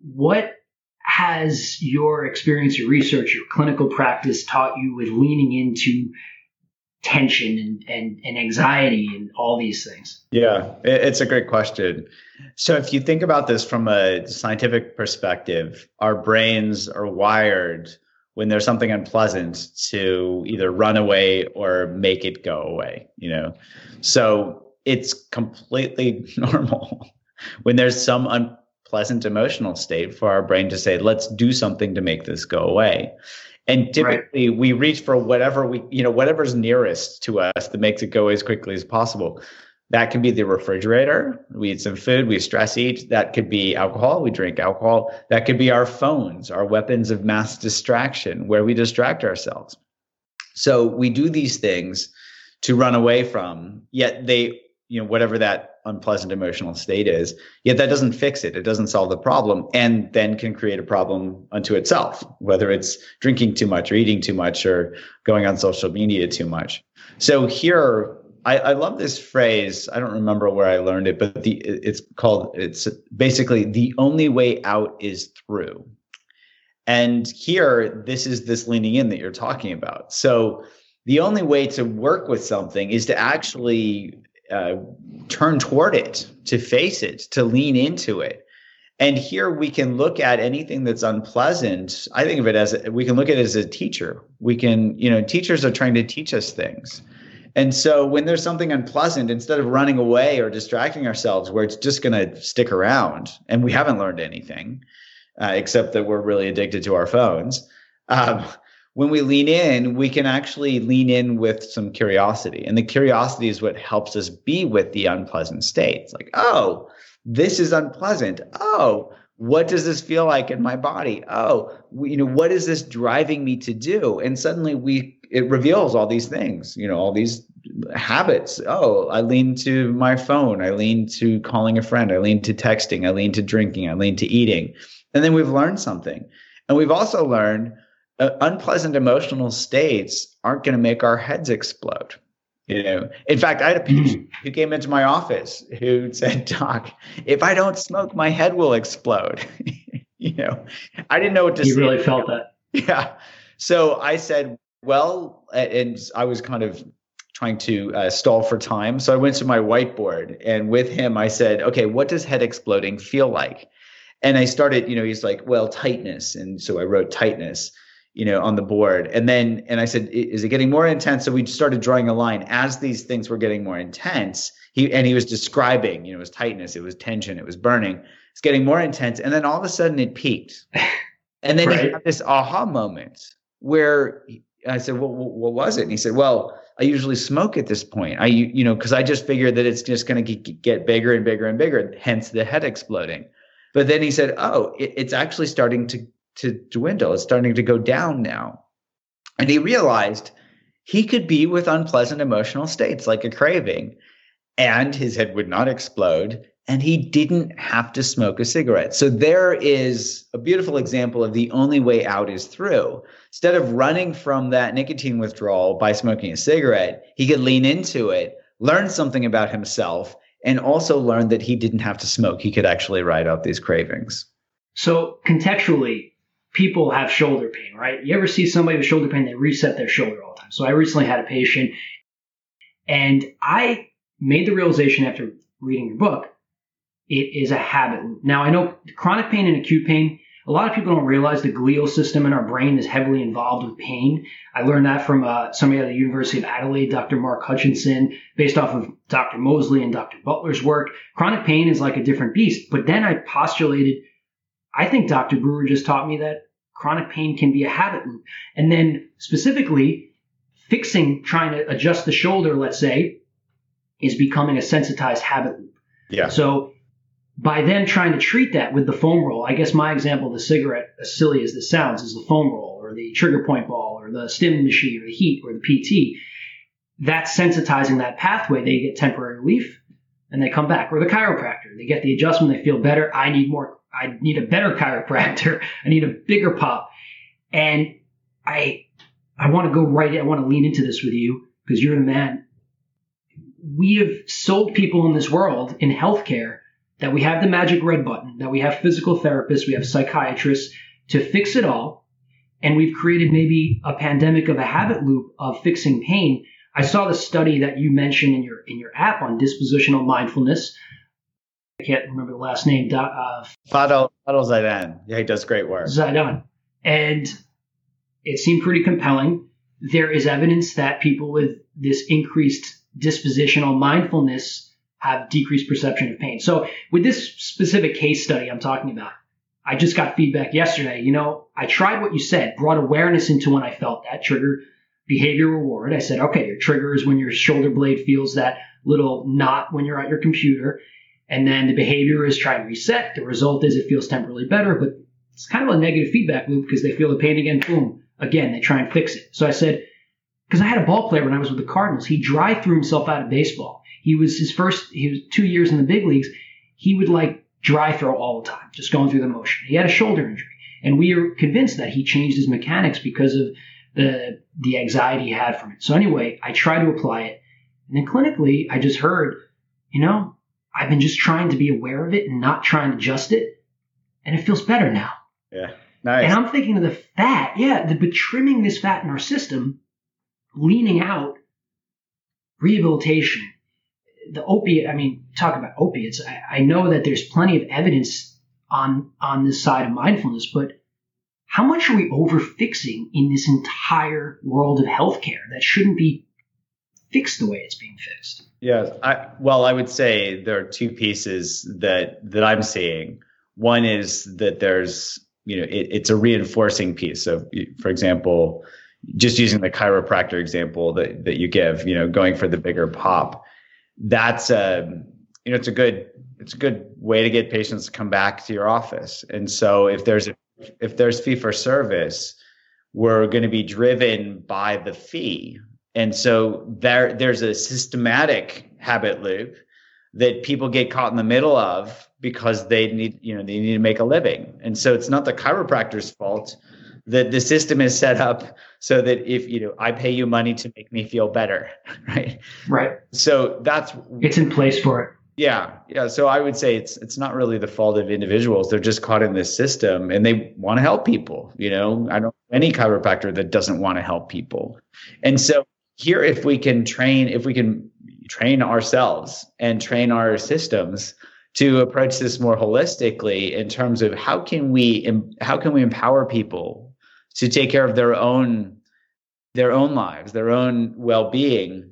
S2: What has your experience, your research, your clinical practice taught you with leaning into tension and, and, and anxiety and all these things?
S3: Yeah, it's a great question. So, if you think about this from a scientific perspective, our brains are wired when there's something unpleasant to either run away or make it go away, you know? So it's completely *laughs* normal when there's some unpleasant emotional state for our brain to say, let's do something to make this go away. And typically right. we reach for whatever we, you know, whatever's nearest to us that makes it go as quickly as possible. That can be the refrigerator. We eat some food, we stress eat. That could be alcohol. We drink alcohol. That could be our phones, our weapons of mass distraction, where we distract ourselves. So we do these things to run away from, yet they, you know, whatever that unpleasant emotional state is, yet that doesn't fix it. It doesn't solve the problem and then can create a problem unto itself, whether it's drinking too much or eating too much or going on social media too much. So here, I, I, love this phrase. I don't remember where I learned it, but the it's called it's basically the only way out is through. And here, this is this leaning in that you're talking about. So the only way to work with something is to actually uh, turn toward it, to face it, to lean into it. And here we can look at anything that's unpleasant. I think of it as we can look at it as a teacher. We can, you know, teachers are trying to teach us things. And so when there's something unpleasant, instead of running away or distracting ourselves where it's just going to stick around and we haven't learned anything, uh, except that we're really addicted to our phones. Um, when we lean in, we can actually lean in with some curiosity. And the curiosity is what helps us be with the unpleasant states. Like, oh, this is unpleasant. Oh, what does this feel like in my body? Oh, you know, what is this driving me to do? And suddenly we it reveals all these things, you know, all these habits. Oh, I lean to my phone. I lean to calling a friend. I lean to texting. I lean to drinking. I lean to eating. And then we've learned something. And we've also learned uh, unpleasant emotional states aren't going to make our heads explode. You know, in fact, I had a patient who came into my office who said, "Doc, if I don't smoke, my head will explode." *laughs* you know, I didn't know what to.
S2: You really felt that.
S3: Yeah. So I said, well, and I was kind of trying to uh, stall for time. So I went to my whiteboard and with him, I said, okay, what does head exploding feel like? And I started, you know, he's like, well, tightness. And so I wrote tightness, you know, on the board. And then, and I said, is it getting more intense? So we started drawing a line as these things were getting more intense. He, and he was describing, you know, it was tightness, it was tension, it was burning. It's getting more intense. And then all of a sudden it peaked. *laughs* And then right. he had this aha moment where I said, well, what was it? And he said, well, I usually smoke at this point. I, you know, because I just figured that it's just going to get bigger and bigger and bigger, hence the head exploding. But then he said, oh, it, it's actually starting to to dwindle. It's starting to go down now. And he realized he could be with unpleasant emotional states like a craving, and his head would not explode, and he didn't have to smoke a cigarette. So there is a beautiful example of the only way out is through. Instead of running from that nicotine withdrawal by smoking a cigarette, he could lean into it, learn something about himself, and also learn that he didn't have to smoke. He could actually ride out these cravings.
S2: So contextually, people have shoulder pain, right? You ever see somebody with shoulder pain, they reset their shoulder all the time. So I recently had a patient and I made the realization after reading your book, it is a habit. Now I know chronic pain and acute pain, a lot of people don't realize the glial system in our brain is heavily involved with pain. I learned that from uh, somebody at the University of Adelaide, Dr. Mark Hutchinson, based off of Dr. Moseley and Dr. Butler's work. Chronic pain is like a different beast. But then I postulated, I think Dr. Brewer just taught me that chronic pain can be a habit loop. And then specifically, fixing, trying to adjust the shoulder, let's say, is becoming a sensitized habit loop.
S3: Yeah.
S2: So by then trying to treat that with the foam roll, I guess my example of the cigarette, as silly as this sounds, is the foam roll or the trigger point ball or the stim machine or the heat or the PT. That's sensitizing that pathway. They get temporary relief and they come back. Or the chiropractor, they get the adjustment, they feel better. I need more, I need a better chiropractor. *laughs* I need a bigger pop. And I, I want to go right, I want to lean into this with you because you're the man. We have sold people in this world in healthcare that we have the magic red button, that we have physical therapists, we have psychiatrists to fix it all. And we've created maybe a pandemic of a habit loop of fixing pain. I saw the study that you mentioned in your in your app on dispositional mindfulness. I can't remember the last name. Uh,
S3: Fadel, Fadel Zeidan. Yeah, he does great work.
S2: Zeidan. And it seemed pretty compelling. There is evidence that people with this increased dispositional mindfulness have decreased perception of pain. So with this specific case study I'm talking about, I just got feedback yesterday. You know, I tried what you said, brought awareness into when I felt that trigger behavior reward. I said, okay, your trigger is when your shoulder blade feels that little knot when you're at your computer. And then the behavior is try and reset. The result is it feels temporarily better, but it's kind of a negative feedback loop because they feel the pain again. Boom. Again, they try and fix it. So I said, because I had a ball player when I was with the Cardinals, he dry threw himself out of baseball. He was his first, he was two years in the big leagues. He would like dry throw all the time, just going through the motion. He had a shoulder injury. And we are convinced that he changed his mechanics because of the, the anxiety he had from it. So anyway, I try to apply it. And then clinically, I just heard, you know, I've been just trying to be aware of it and not trying to adjust it. And it feels better now.
S3: Yeah. Nice.
S2: And I'm thinking of the fat. Yeah. The, but trimming this fat in our system, leaning out, rehabilitation, the opiate, I mean, talk about opiates. I, I know that there's plenty of evidence on on this side of mindfulness, but how much are we overfixing in this entire world of healthcare that shouldn't be fixed the way it's being fixed?
S3: Yes, I, well, I would say there are two pieces that that I'm seeing. One is that there's, you know, it, it's a reinforcing piece. So, for example, just using the chiropractor example that that you give, you know, going for the bigger pop that's a um, you know it's a good it's a good way to get patients to come back to your office. And so if there's a, if there's fee for service, we're going to be driven by the fee. And so there there's a systematic habit loop that people get caught in the middle of because they need you know they need to make a living. And so it's not the chiropractor's fault that the system is set up so that if you know I pay you money to make me feel better, *laughs* right?
S2: Right.
S3: So that's
S2: it's in place for it.
S3: Yeah, yeah. So I would say it's it's not really the fault of individuals. They're just caught in this system, and they want to help people. You know, I don't know any chiropractor that doesn't want to help people. And so here, if we can train, if we can train ourselves and train our systems to approach this more holistically in terms of how can we how can we empower people to take care of their own their own lives, their own well-being.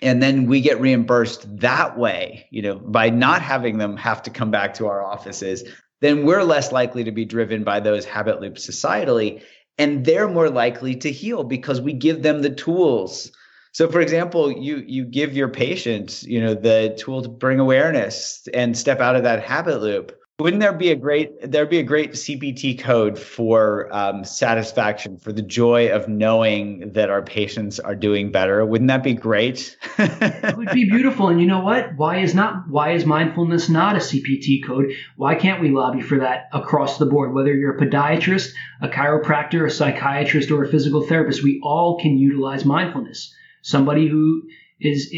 S3: And then we get reimbursed that way, you know, by not having them have to come back to our offices, then we're less likely to be driven by those habit loops societally. And they're more likely to heal because we give them the tools. So for example, you you give your patients, you know, the tool to bring awareness and step out of that habit loop wouldn't there be a great there'd be a great cpt code for um, satisfaction for the joy of knowing that our patients are doing better? Wouldn't that be great?
S2: It would be beautiful. And you know what? Why is not why is mindfulness not a cpt code? Why can't we lobby for that across the board? Whether you're a podiatrist a chiropractor a psychiatrist or a physical therapist we all can utilize mindfulness. Somebody who is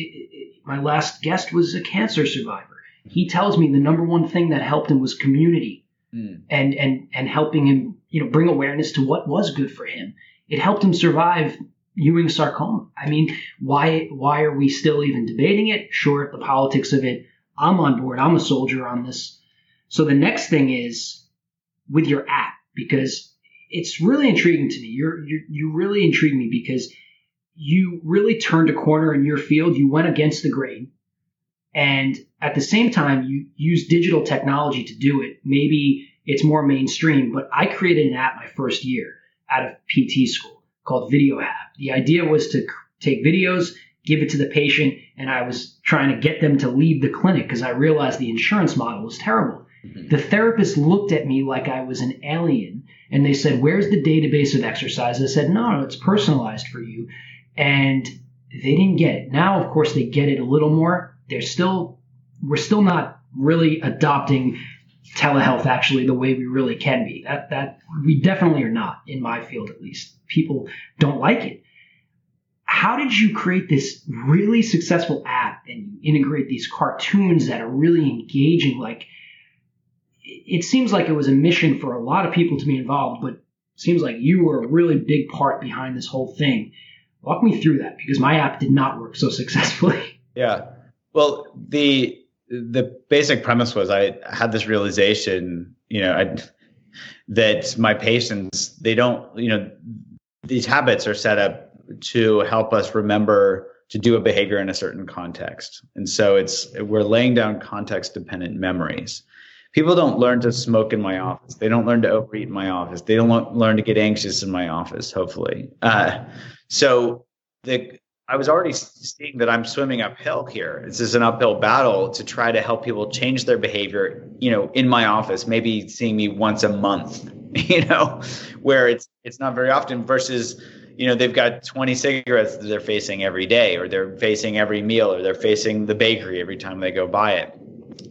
S2: my last guest was a cancer survivor he tells me the number one thing that helped him was community mm. and and and helping him you know bring awareness to what was good for him it helped him survive Ewing sarcoma. I mean, why why are we still even debating it? Sure, the politics of it. I'm on board. I'm a soldier on this. So the next thing is with your app because it's really intriguing to me. You're, you're you really intrigue me because you really turned a corner in your field. You went against the grain. And at the same time, you use digital technology to do it. Maybe it's more mainstream, but I created an app my first year out of PT school called Video App. The idea was to take videos, give it to the patient, and I was trying to get them to leave the clinic because I realized the insurance model was terrible. Mm-hmm. The therapist looked at me like I was an alien and they said, Where's the database of exercise? I said, No, no, it's personalized for you. And they didn't get it. Now, of course, they get it a little more they're still we're still not really adopting telehealth actually the way we really can be. That that we definitely are not in my field at least. People don't like it. How did you create this really successful app and integrate these cartoons that are really engaging? Like it seems like it was a mission for a lot of people to be involved, but seems like you were a really big part behind this whole thing. Walk me through that because my app did not work so *laughs* successfully.
S3: Yeah. Well, the the basic premise was I had this realization, you know, I, that my patients they don't, you know, these habits are set up to help us remember to do a behavior in a certain context, and so it's we're laying down context dependent memories. People don't learn to smoke in my office. They don't learn to overeat in my office. They don't learn to get anxious in my office. Hopefully, uh, so the I was already seeing that I'm swimming uphill here. This is an uphill battle to try to help people change their behavior, you know, in my office, maybe seeing me once a month, *laughs* you know, where it's it's not very often versus, you know, they've got 20 cigarettes that they're facing every day or they're facing every meal or they're facing the bakery every time they go buy it.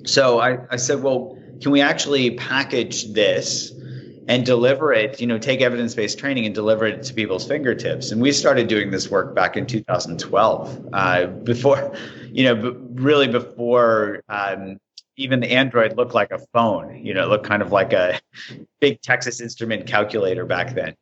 S3: So I, I said, well, can we actually package this and deliver it, you know, take evidence based training and deliver it to people's fingertips. And we started doing this work back in 2012, uh, before, you know, b- really before um, even the Android looked like a phone, you know, it looked kind of like a big Texas Instrument calculator back then.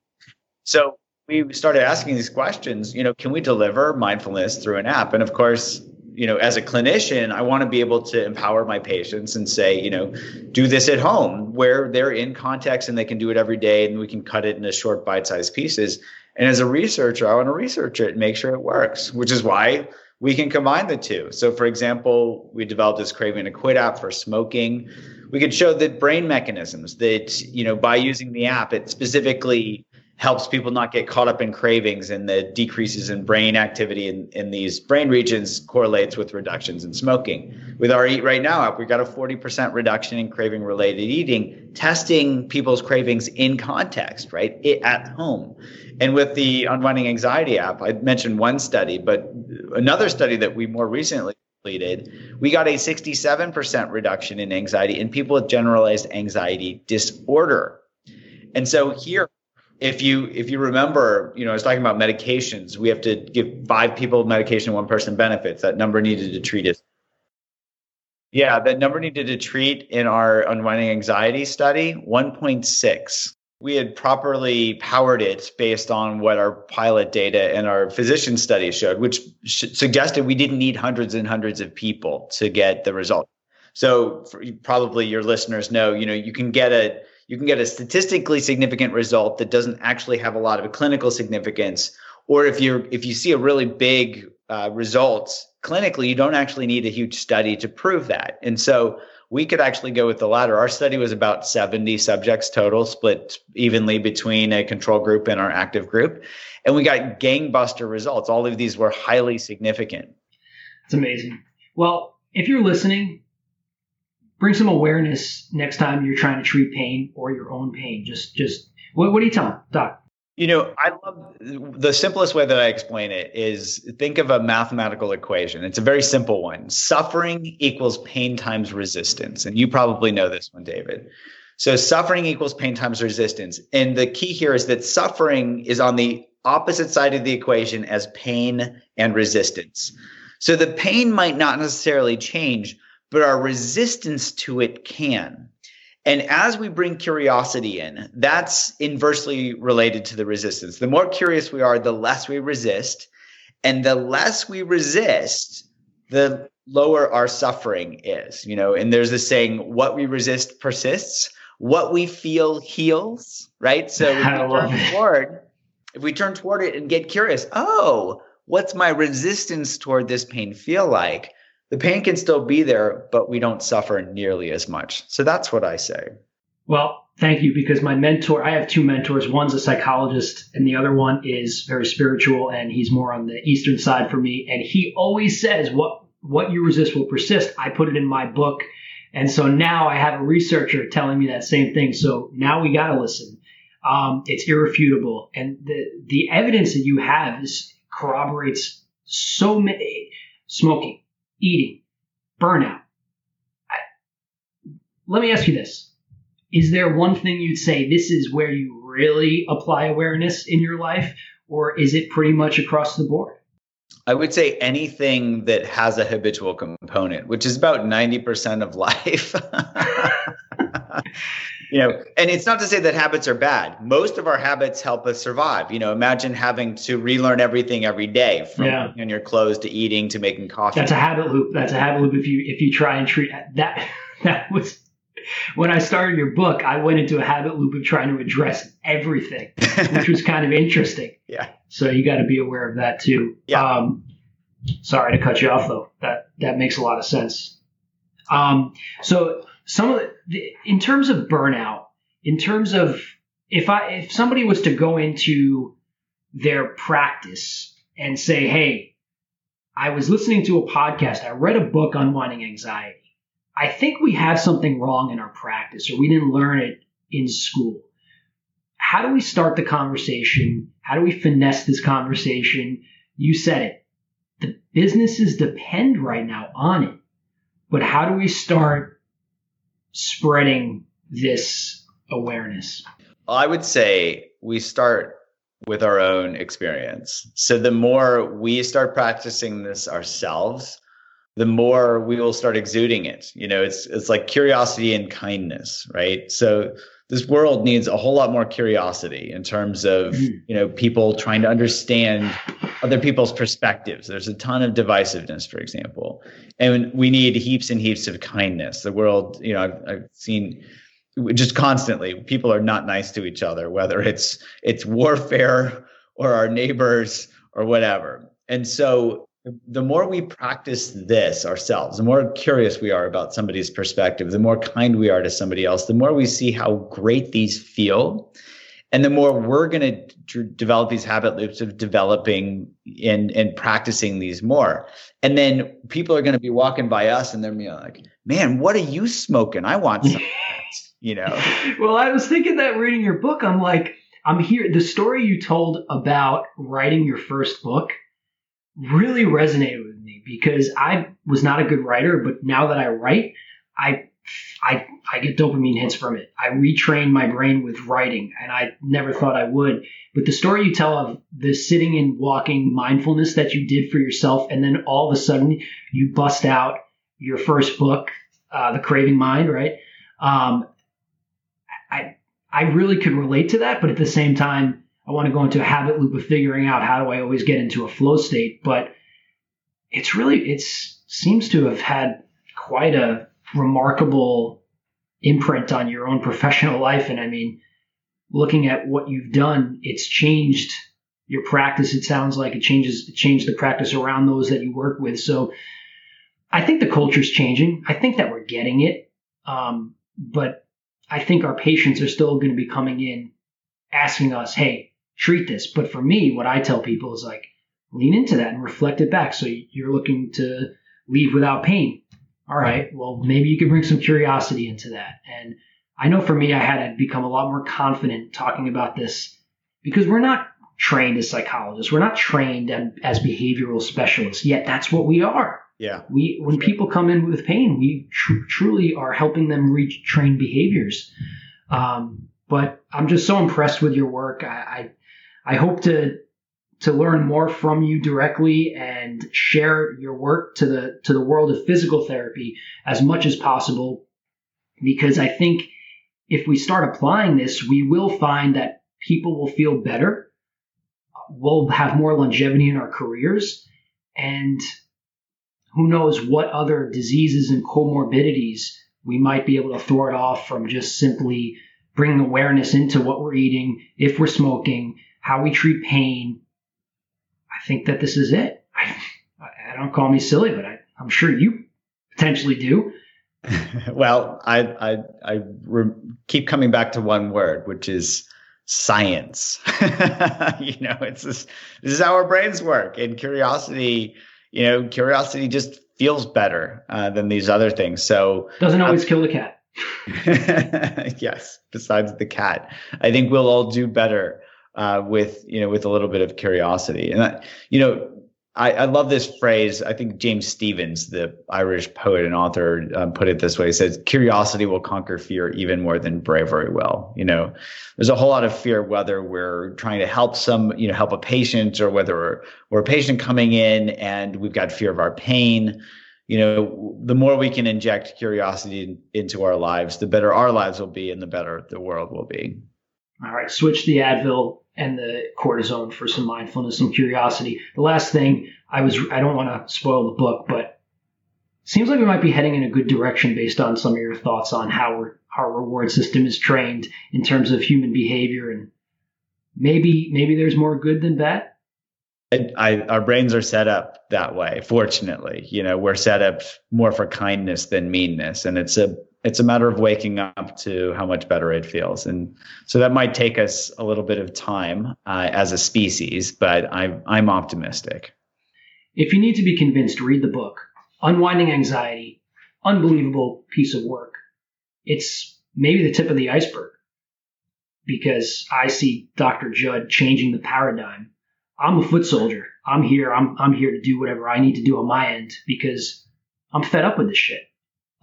S3: So we started asking these questions, you know, can we deliver mindfulness through an app? And of course, you know, as a clinician, I want to be able to empower my patients and say, you know, do this at home where they're in context and they can do it every day and we can cut it into short bite-sized pieces. And as a researcher, I want to research it and make sure it works, which is why we can combine the two. So for example, we developed this craving to quit app for smoking. We could show that brain mechanisms that, you know, by using the app, it specifically helps people not get caught up in cravings and the decreases in brain activity in, in these brain regions correlates with reductions in smoking. With our Eat Right Now app, we got a 40% reduction in craving related eating, testing people's cravings in context, right? It, at home. And with the Unwinding Anxiety app, I mentioned one study, but another study that we more recently completed, we got a 67% reduction in anxiety in people with generalized anxiety disorder. And so here if you if you remember, you know, I was talking about medications. We have to give five people medication, one person benefits. That number needed to treat is yeah, that number needed to treat in our unwinding anxiety study, 1.6. We had properly powered it based on what our pilot data and our physician studies showed, which suggested we didn't need hundreds and hundreds of people to get the result. So probably your listeners know, you know, you can get a you can get a statistically significant result that doesn't actually have a lot of clinical significance or if you're if you see a really big uh, results clinically you don't actually need a huge study to prove that. And so we could actually go with the latter. Our study was about 70 subjects total split evenly between a control group and our active group. And we got gangbuster results. All of these were highly significant.
S2: It's amazing. Well if you're listening bring some awareness next time you're trying to treat pain or your own pain. Just, just what, what do you tell them, doc?
S3: You know, I love the simplest way that I explain it is think of a mathematical equation. It's a very simple one. Suffering equals pain times resistance. And you probably know this one, David. So suffering equals pain times resistance. And the key here is that suffering is on the opposite side of the equation as pain and resistance. So the pain might not necessarily change, but our resistance to it can. And as we bring curiosity in, that's inversely related to the resistance. The more curious we are, the less we resist. And the less we resist, the lower our suffering is. You know, and there's this saying, what we resist persists, what we feel heals, right? So if we *laughs* turn toward, if we turn toward it and get curious, oh, what's my resistance toward this pain feel like? The pain can still be there, but we don't suffer nearly as much. So that's what I say.
S2: Well, thank you because my mentor, I have two mentors. One's a psychologist, and the other one is very spiritual, and he's more on the eastern side for me. And he always says, "What what you resist will persist." I put it in my book, and so now I have a researcher telling me that same thing. So now we got to listen. Um, it's irrefutable, and the the evidence that you have is corroborates so many smoking eating, burnout. I, let me ask you this. Is there one thing you'd say this is where you really apply awareness in your life, or is it pretty much across the board?
S3: I would say anything that has a habitual component, which is about 90% of *laughs* life. you know, and it's not to say that habits are bad. Most of our habits help us survive. You know, imagine having to relearn everything every day from yeah. on your clothes to eating to making coffee.
S2: That's a habit loop. That's a habit loop if you if you try and treat that *laughs* that was when I started your book, I went into a habit loop of trying to address everything, which was kind of *laughs* interesting.
S3: Yeah.
S2: So you got to be aware of that too.
S3: Yeah. Um,
S2: sorry to cut you off though. That that makes a lot of sense. Um, so some of the, in terms of burnout, in terms of if I if somebody was to go into their practice and say, "Hey, I was listening to a podcast, I read a book on unwinding anxiety. I think we have something wrong in our practice, or we didn't learn it in school." How do we start the conversation? How do we finesse this conversation? You said it. The businesses depend right now on it. But how do we start spreading this awareness?
S3: I would say we start with our own experience. So the more we start practicing this ourselves, the more we will start exuding it. You know, it's it's like curiosity and kindness, right? So this world needs a whole lot more curiosity in terms of mm-hmm. you know people trying to understand other people's perspectives there's a ton of divisiveness for example and we need heaps and heaps of kindness the world you know i've, I've seen just constantly people are not nice to each other whether it's it's warfare or our neighbors or whatever and so the more we practice this ourselves, the more curious we are about somebody's perspective, the more kind we are to somebody else, the more we see how great these feel. And the more we're going to develop these habit loops of developing and, and practicing these more. And then people are going to be walking by us and they're be like, man, what are you smoking? I want some *laughs* you know?
S2: well, I was thinking that reading your book, I'm like, I'm here. The story you told about writing your first book really resonated with me because I was not a good writer, but now that I write, I I I get dopamine hits from it. I retrain my brain with writing, and I never thought I would. But the story you tell of the sitting and walking mindfulness that you did for yourself, and then all of a sudden you bust out your first book, uh, The Craving Mind, right? Um, I I really could relate to that, but at the same time, I want to go into a habit loop of figuring out how do I always get into a flow state. But it's really, it seems to have had quite a remarkable imprint on your own professional life. And I mean, looking at what you've done, it's changed your practice. It sounds like it changes, it changed the practice around those that you work with. So I think the culture's changing. I think that we're getting it. Um, but I think our patients are still going to be coming in asking us, Hey, treat this. But for me, what I tell people is like, lean into that and reflect it back. So you're looking to leave without pain. All right, well, maybe you could bring some curiosity into that. And I know for me, I had to become a lot more confident talking about this because we're not trained as psychologists. We're not trained as behavioral specialists, yet that's what we are.
S3: Yeah.
S2: We when people come in with pain, we tr- truly are helping them reach trained behaviors. Um, but I'm just so impressed with your work. I, I, I hope to to learn more from you directly and share your work to the to the world of physical therapy as much as possible because I think if we start applying this, we will find that people will feel better. We'll have more longevity in our careers and who knows what other diseases and comorbidities we might be able to it off from just simply bringing awareness into what we're eating, if we're smoking, how we treat pain. I think that this is it. I, I don't call me silly, but I, am sure you potentially do. *laughs*
S3: well, I I, I re- keep coming back to one word, which is science. *laughs* you know, it's this, this is how our brains work, and curiosity you know, curiosity just feels better uh, than these other things. So
S2: doesn't always um, kill the cat. *laughs*
S3: yes, besides the cat, I think we'll all do better uh, with you know with a little bit of curiosity. And I, you know, I, I, love this phrase. I think James Stephens, the Irish poet and author, um, put it this way: he says, "Curiosity will conquer fear even more than bravery will." You know, there's a whole lot of fear whether we're trying to help some, you know, help a patient, or whether we're, we're a patient coming in and we've got fear of our pain. You know, the more we can inject curiosity into our lives, the better our lives will be, and the better the world will be.
S2: All right, switch the Advil and the cortisone for some mindfulness, some curiosity. The last thing I was, I don't want to spoil the book, but seems like we might be heading in a good direction based on some of your thoughts on how our reward system is trained in terms of human behavior and maybe maybe there's more good than bad.
S3: I, our brains are set up that way. Fortunately, you know, we're set up more for kindness than meanness, and it's a it's a matter of waking up to how much better it feels. And so that might take us a little bit of time uh, as a species but I'm, I'm optimistic.
S2: If you need to be convinced read the book. Unwinding anxiety unbelievable piece of work. It's maybe the tip of the iceberg because i see dr jud changing the paradigm. I'm a foot soldier. I'm here. I'm, I'm here to do whatever i need to do on my end because i'm fed up with this shit.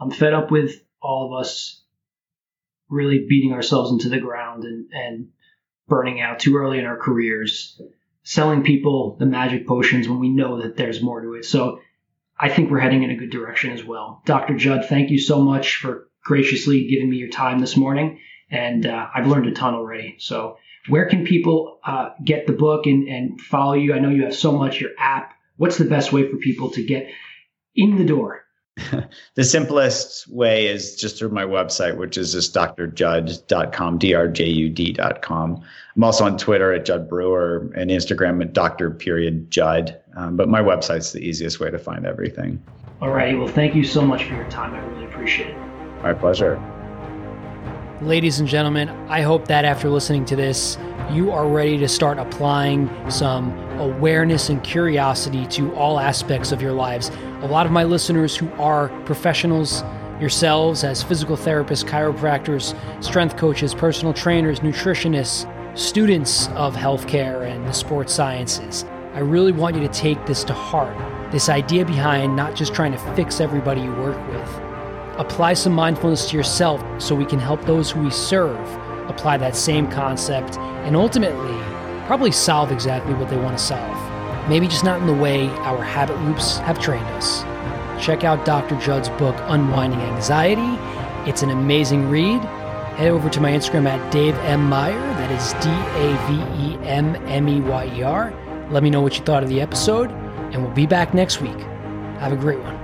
S2: I'm fed up with all of us really beating ourselves into the ground and, and burning out too early in our careers, selling people the magic potions when we know that there's more to it. So I think we're heading in a good direction as well. Dr. Jud, thank you so much for graciously giving me your time this morning. And uh, I've learned a ton already. So, where can people uh, get the book and, and follow you? I know you have so much, your app. What's the best way for people to get in the door? *laughs*
S3: the simplest way is just through my website, which is just drjud.com, D-R-J-U-D.com. I'm also on Twitter at Jud Brewer and Instagram at Dr. period Jud. Um, but my website's the easiest way to find everything.
S2: All righty. Well, thank you so much for your time. I really appreciate it.
S3: My pleasure.
S2: Ladies and gentlemen, I hope that after listening to this, you are ready to start applying some awareness and curiosity to all aspects of your lives. A lot of my listeners who are professionals, yourselves as physical therapists, chiropractors, strength coaches, personal trainers, nutritionists, students of healthcare and the sports sciences, I really want you to take this to heart. This idea behind not just trying to fix everybody you work with apply some mindfulness to yourself so we can help those who we serve apply that same concept and ultimately probably solve exactly what they want to solve. Maybe just not in the way our habit loops have trained us. Check out Dr. Jud's book, Unwinding Anxiety. It's an amazing read. Head over to my Instagram at Dave M. Meyer. That is D A V E M M E Y E R. Let me know what you thought of the episode, and we'll be back next week. Have a great one.